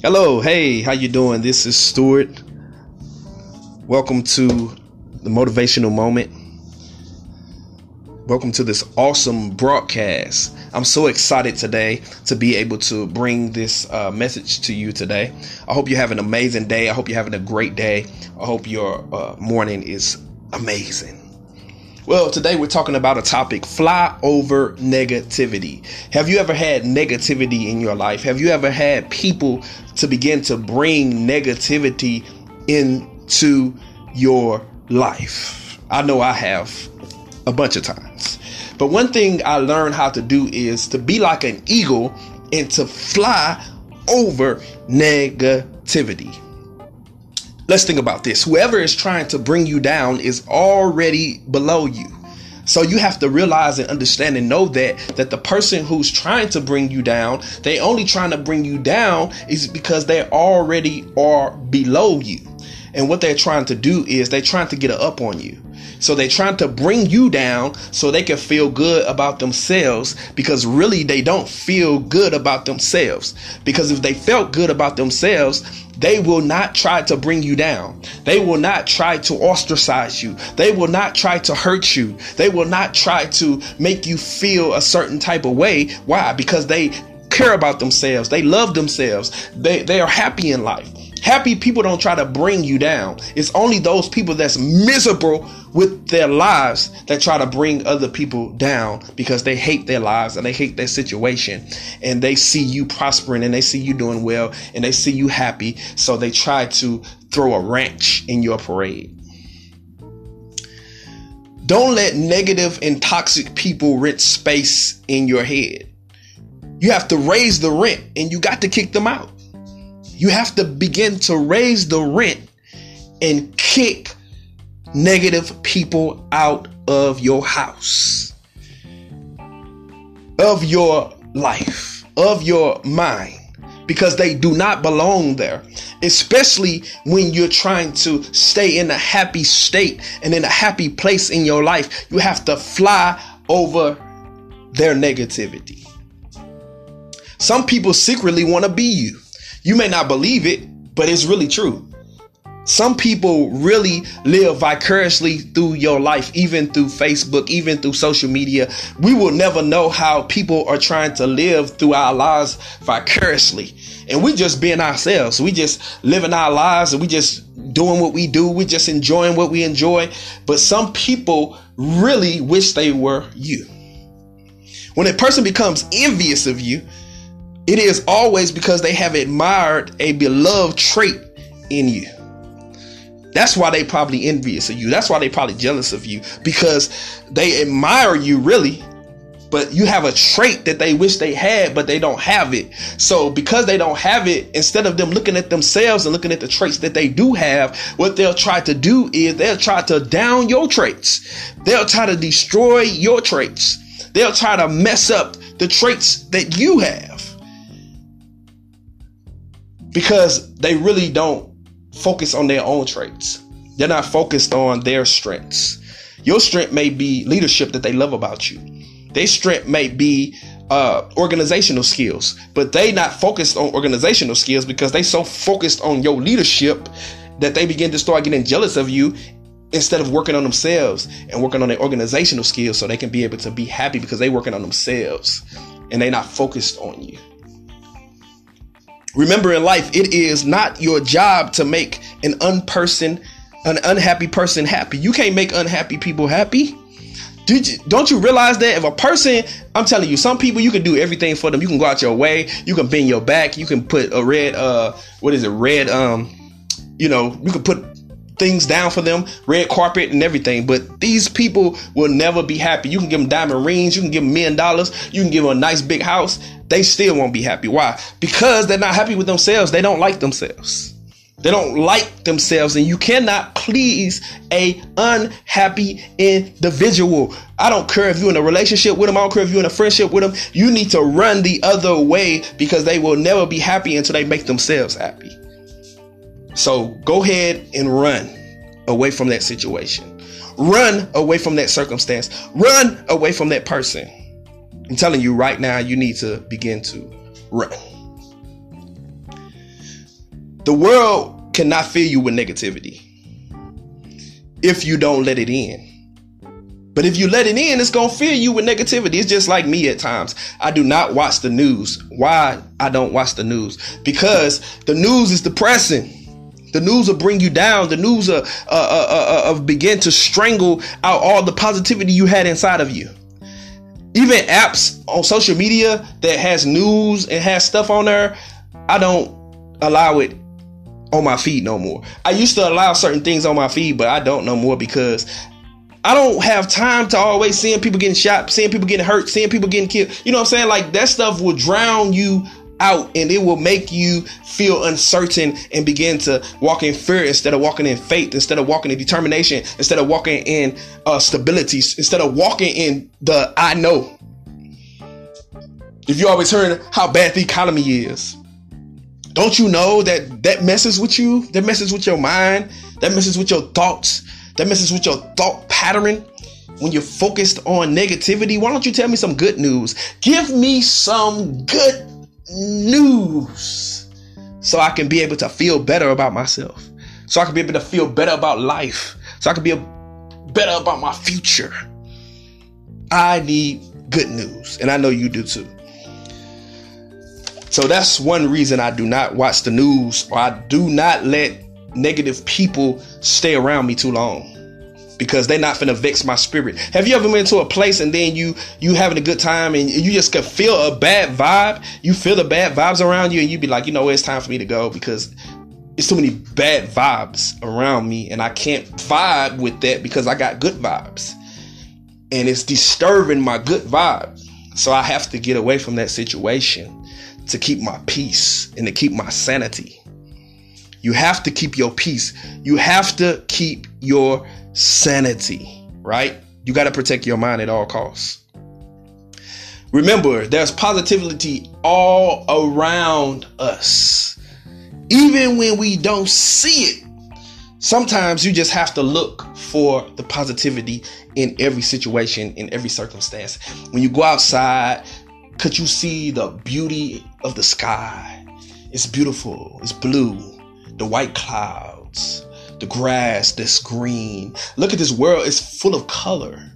Hello, hey, how you doing? This is Stuart. Welcome to the motivational moment. Welcome to this awesome broadcast. I'm so excited today to be able to bring this uh, message to you today. I hope you have an amazing day. I hope you're having a great day. I hope your uh, morning is amazing. Well, today we're talking about a topic fly over negativity. Have you ever had negativity in your life? Have you ever had people to begin to bring negativity into your life? I know I have a bunch of times. But one thing I learned how to do is to be like an eagle and to fly over negativity. Let's think about this. Whoever is trying to bring you down is already below you. So you have to realize and understand and know that that the person who's trying to bring you down, they only trying to bring you down is because they already are below you. And what they're trying to do is they're trying to get up on you. So they're trying to bring you down so they can feel good about themselves because really they don't feel good about themselves. Because if they felt good about themselves, they will not try to bring you down. They will not try to ostracize you. They will not try to hurt you. They will not try to make you feel a certain type of way. Why? Because they care about themselves. They love themselves. They, they are happy in life. Happy people don't try to bring you down. It's only those people that's miserable with their lives that try to bring other people down because they hate their lives and they hate their situation and they see you prospering and they see you doing well and they see you happy. So they try to throw a wrench in your parade. Don't let negative and toxic people rent space in your head. You have to raise the rent and you got to kick them out. You have to begin to raise the rent and kick negative people out of your house, of your life, of your mind, because they do not belong there. Especially when you're trying to stay in a happy state and in a happy place in your life, you have to fly over their negativity. Some people secretly want to be you. You may not believe it, but it's really true. Some people really live vicariously through your life, even through Facebook, even through social media. We will never know how people are trying to live through our lives vicariously. And we just being ourselves. We just living our lives and we just doing what we do. We just enjoying what we enjoy. But some people really wish they were you. When a person becomes envious of you, it is always because they have admired a beloved trait in you. That's why they probably envious of you. That's why they probably jealous of you because they admire you really, but you have a trait that they wish they had, but they don't have it. So because they don't have it, instead of them looking at themselves and looking at the traits that they do have, what they'll try to do is they'll try to down your traits. They'll try to destroy your traits. They'll try to mess up the traits that you have because they really don't focus on their own traits. They're not focused on their strengths. Your strength may be leadership that they love about you. Their strength may be uh, organizational skills, but they not focused on organizational skills because they so focused on your leadership that they begin to start getting jealous of you instead of working on themselves and working on their organizational skills so they can be able to be happy because they working on themselves and they not focused on you. Remember in life, it is not your job to make an unperson, an unhappy person happy. You can't make unhappy people happy. You, don't you realize that if a person, I'm telling you, some people you can do everything for them. You can go out your way. You can bend your back. You can put a red, uh, what is it, red, um, you know, you can put things down for them, red carpet and everything. But these people will never be happy. You can give them diamond rings, you can give them million dollars, you can give them a nice big house. They still won't be happy. Why? Because they're not happy with themselves. They don't like themselves. They don't like themselves, and you cannot please a unhappy individual. I don't care if you're in a relationship with them. I don't care if you're in a friendship with them. You need to run the other way because they will never be happy until they make themselves happy. So go ahead and run away from that situation. Run away from that circumstance. Run away from that person. I'm telling you right now, you need to begin to run. The world cannot fill you with negativity if you don't let it in. But if you let it in, it's gonna fill you with negativity. It's just like me at times. I do not watch the news. Why I don't watch the news? Because the news is depressing. The news will bring you down. The news will, uh, uh, uh, uh, begin to strangle out all the positivity you had inside of you. Even apps on social media that has news and has stuff on there, I don't allow it on my feed no more. I used to allow certain things on my feed, but I don't no more because I don't have time to always seeing people getting shot, seeing people getting hurt, seeing people getting killed. You know what I'm saying? Like that stuff will drown you out and it will make you feel uncertain and begin to walk in fear instead of walking in faith, instead of walking in determination, instead of walking in uh, stability, instead of walking in the I know. If you always heard how bad the economy is, don't you know that that messes with you? That messes with your mind. That messes with your thoughts. That messes with your thought pattern. When you're focused on negativity, why don't you tell me some good news? Give me some good news so I can be able to feel better about myself. So I can be able to feel better about life. So I can be better about my future. I need good news, and I know you do too. So that's one reason I do not watch the news or I do not let negative people stay around me too long because they're not gonna vex my spirit. Have you ever been to a place and then you you having a good time and you just can feel a bad vibe? You feel the bad vibes around you and you be like, you know, it's time for me to go because it's too many bad vibes around me and I can't vibe with that because I got good vibes. And it's disturbing my good vibe. So I have to get away from that situation to keep my peace and to keep my sanity. You have to keep your peace. You have to keep your sanity, right? You got to protect your mind at all costs. Remember, there's positivity all around us. Even when we don't see it, sometimes you just have to look for the positivity in every situation, in every circumstance. When you go outside, could you see the beauty of the sky? It's beautiful, it's blue, the white clouds, the grass that's green. Look at this world, it's full of color.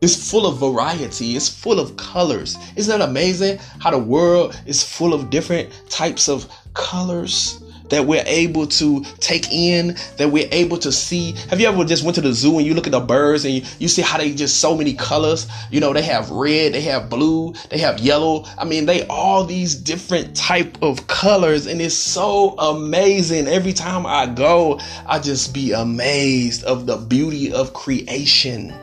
It's full of variety. It's full of colors. Isn't that amazing how the world is full of different types of colors? That we're able to take in, that we're able to see. Have you ever just went to the zoo and you look at the birds and you, you see how they just so many colors? You know, they have red, they have blue, they have yellow. I mean, they all these different type of colors and it's so amazing. Every time I go, I just be amazed of the beauty of creation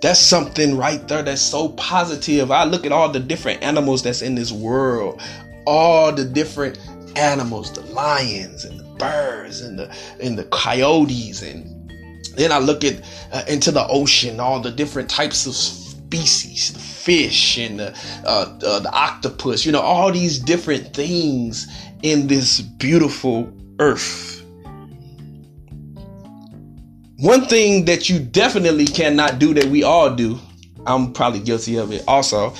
that's something right there that's so positive. I look at all the different animals that's in this world, all the different animals, the lions and the birds and the and the coyotes, and then I look at uh, into the ocean, all the different types of species, the fish and the uh, uh, the octopus, you know, all these different things in this beautiful earth. One thing that you definitely cannot do that we all do, I'm probably guilty of it also,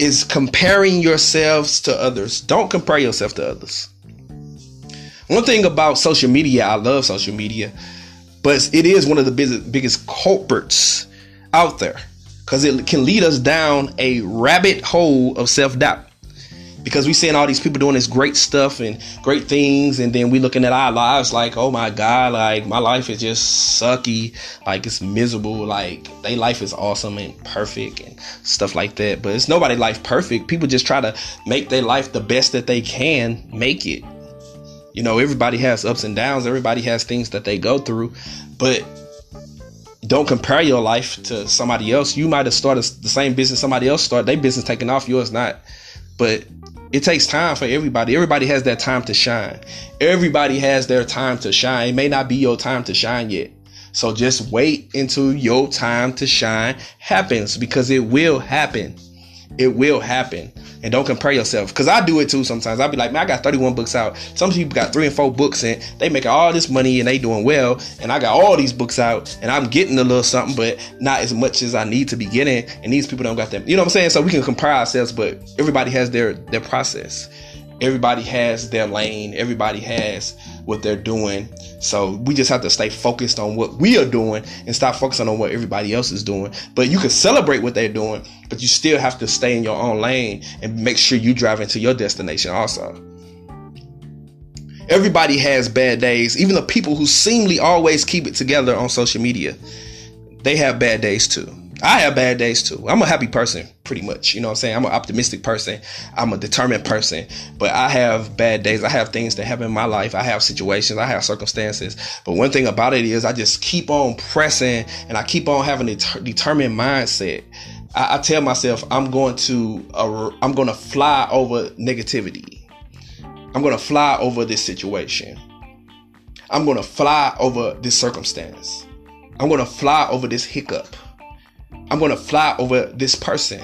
is comparing yourselves to others. Don't compare yourself to others. One thing about social media, I love social media, but it is one of the biggest, biggest culprits out there because it can lead us down a rabbit hole of self doubt because we seeing all these people doing this great stuff and great things and then we looking at our lives like oh my god like my life is just sucky. Like it's miserable. Like their life is awesome and perfect and stuff like that. But it's nobody life perfect. People just try to make their life the best that they can make it. You know everybody has ups and downs. Everybody has things that they go through. But don't compare your life to somebody else. You might have started the same business somebody else started. Their business taking off. Yours not. But it takes time for everybody. Everybody has that time to shine. Everybody has their time to shine. It may not be your time to shine yet. So just wait until your time to shine happens because it will happen. It will happen and don't compare yourself. Because I do it too sometimes. I'll be like, man, I got 31 books out. Some people got three and four books and they making all this money and they doing well. And I got all these books out and I'm getting a little something, but not as much as I need to be getting. And these people don't got them. You know what I'm saying? So we can compare ourselves, but everybody has their their process. Everybody has their lane. Everybody has what they're doing. So we just have to stay focused on what we are doing and stop focusing on what everybody else is doing. But you can celebrate what they're doing, but you still have to stay in your own lane and make sure you drive into your destination also. Everybody has bad days. Even the people who seemingly always keep it together on social media, they have bad days too. I have bad days too. I'm a happy person, pretty much. You know what I'm saying? I'm an optimistic person. I'm a determined person. But I have bad days. I have things that happen in my life. I have situations. I have circumstances. But one thing about it is I just keep on pressing and I keep on having a determined mindset. I, I tell myself I'm going to uh, I'm going to fly over negativity. I'm going to fly over this situation. I'm going to fly over this circumstance. I'm going to fly over this hiccup. I'm going to fly over this person.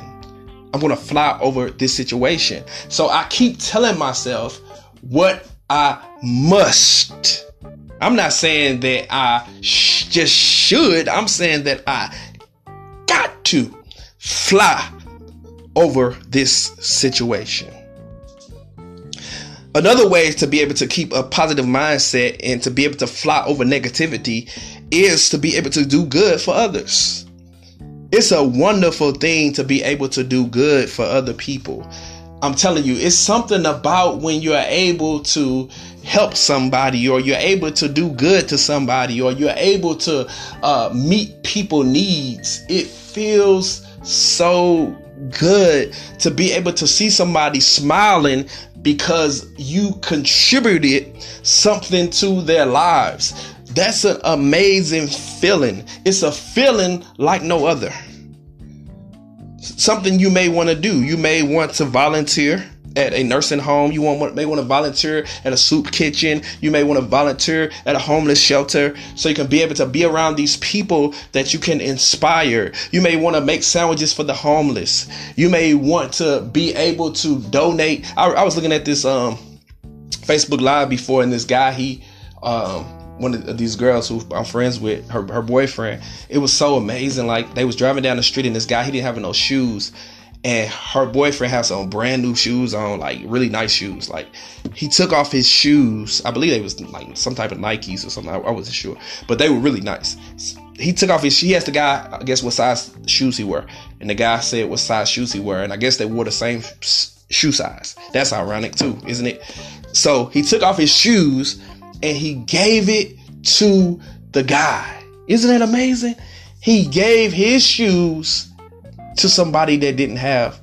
I'm going to fly over this situation. So I keep telling myself what I must. I'm not saying that I sh- just should. I'm saying that I got to fly over this situation. Another way to be able to keep a positive mindset and to be able to fly over negativity is to be able to do good for others it's a wonderful thing to be able to do good for other people. I'm telling you, it's something about when you're able to help somebody or you're able to do good to somebody or you're able to uh, meet people needs. It feels so good to be able to see somebody smiling because you contributed something to their lives. That's an amazing feeling. It's a feeling like no other. Something you may want to do. You may want to volunteer at a nursing home. You want, may want to volunteer at a soup kitchen. You may want to volunteer at a homeless shelter so you can be able to be around these people that you can inspire. You may want to make sandwiches for the homeless. You may want to be able to donate. I, I was looking at this um, Facebook Live before, and this guy he um, one of these girls who I'm friends with, her her boyfriend. It was so amazing. Like they was driving down the street and this guy he didn't have no shoes, and her boyfriend has some brand new shoes on, like really nice shoes. Like he took off his shoes. I believe they was like some type of Nikes or something. I, I wasn't sure, but they were really nice. He took off his. He asked the guy, I guess, what size shoes he wore, and the guy said what size shoes he wore, and I guess they wore the same shoe size. That's ironic too, isn't it? So he took off his shoes and he gave it to the guy. Isn't that amazing? He gave his shoes to somebody that didn't have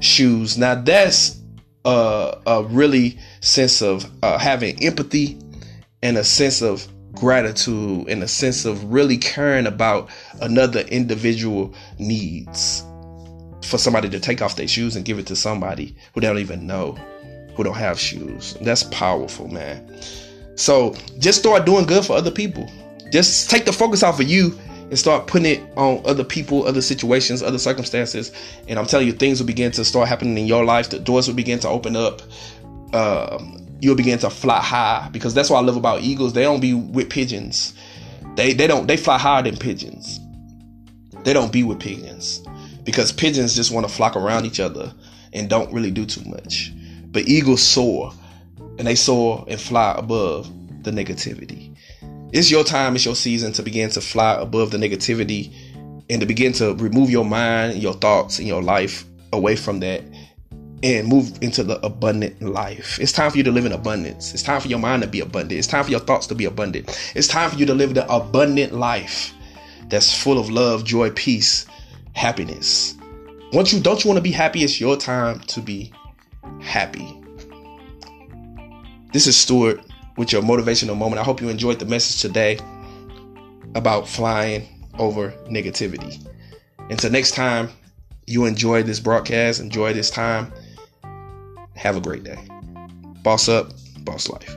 shoes. Now that's a, a really sense of uh, having empathy and a sense of gratitude and a sense of really caring about another individual needs for somebody to take off their shoes and give it to somebody who they don't even know who don't have shoes. That's powerful, man. So just start doing good for other people. Just take the focus off of you and start putting it on other people, other situations, other circumstances. And I'm telling you, things will begin to start happening in your life. The doors will begin to open up. Um, you'll begin to fly high because that's what I love about eagles. They don't be with pigeons. They they don't they fly higher than pigeons. They don't be with pigeons because pigeons just want to flock around each other and don't really do too much. But eagles soar and they soar and fly above the negativity. It's your time, it's your season to begin to fly above the negativity and to begin to remove your mind, your thoughts, and your life away from that and move into the abundant life. It's time for you to live in abundance. It's time for your mind to be abundant. It's time for your thoughts to be abundant. It's time for you to live the abundant life that's full of love, joy, peace, happiness. Once you don't you want to be happy, it's your time to be happy. This is Stuart with your motivational moment. I hope you enjoyed the message today about flying over negativity. Until next time, you enjoy this broadcast, enjoy this time. Have a great day. Boss up, boss life.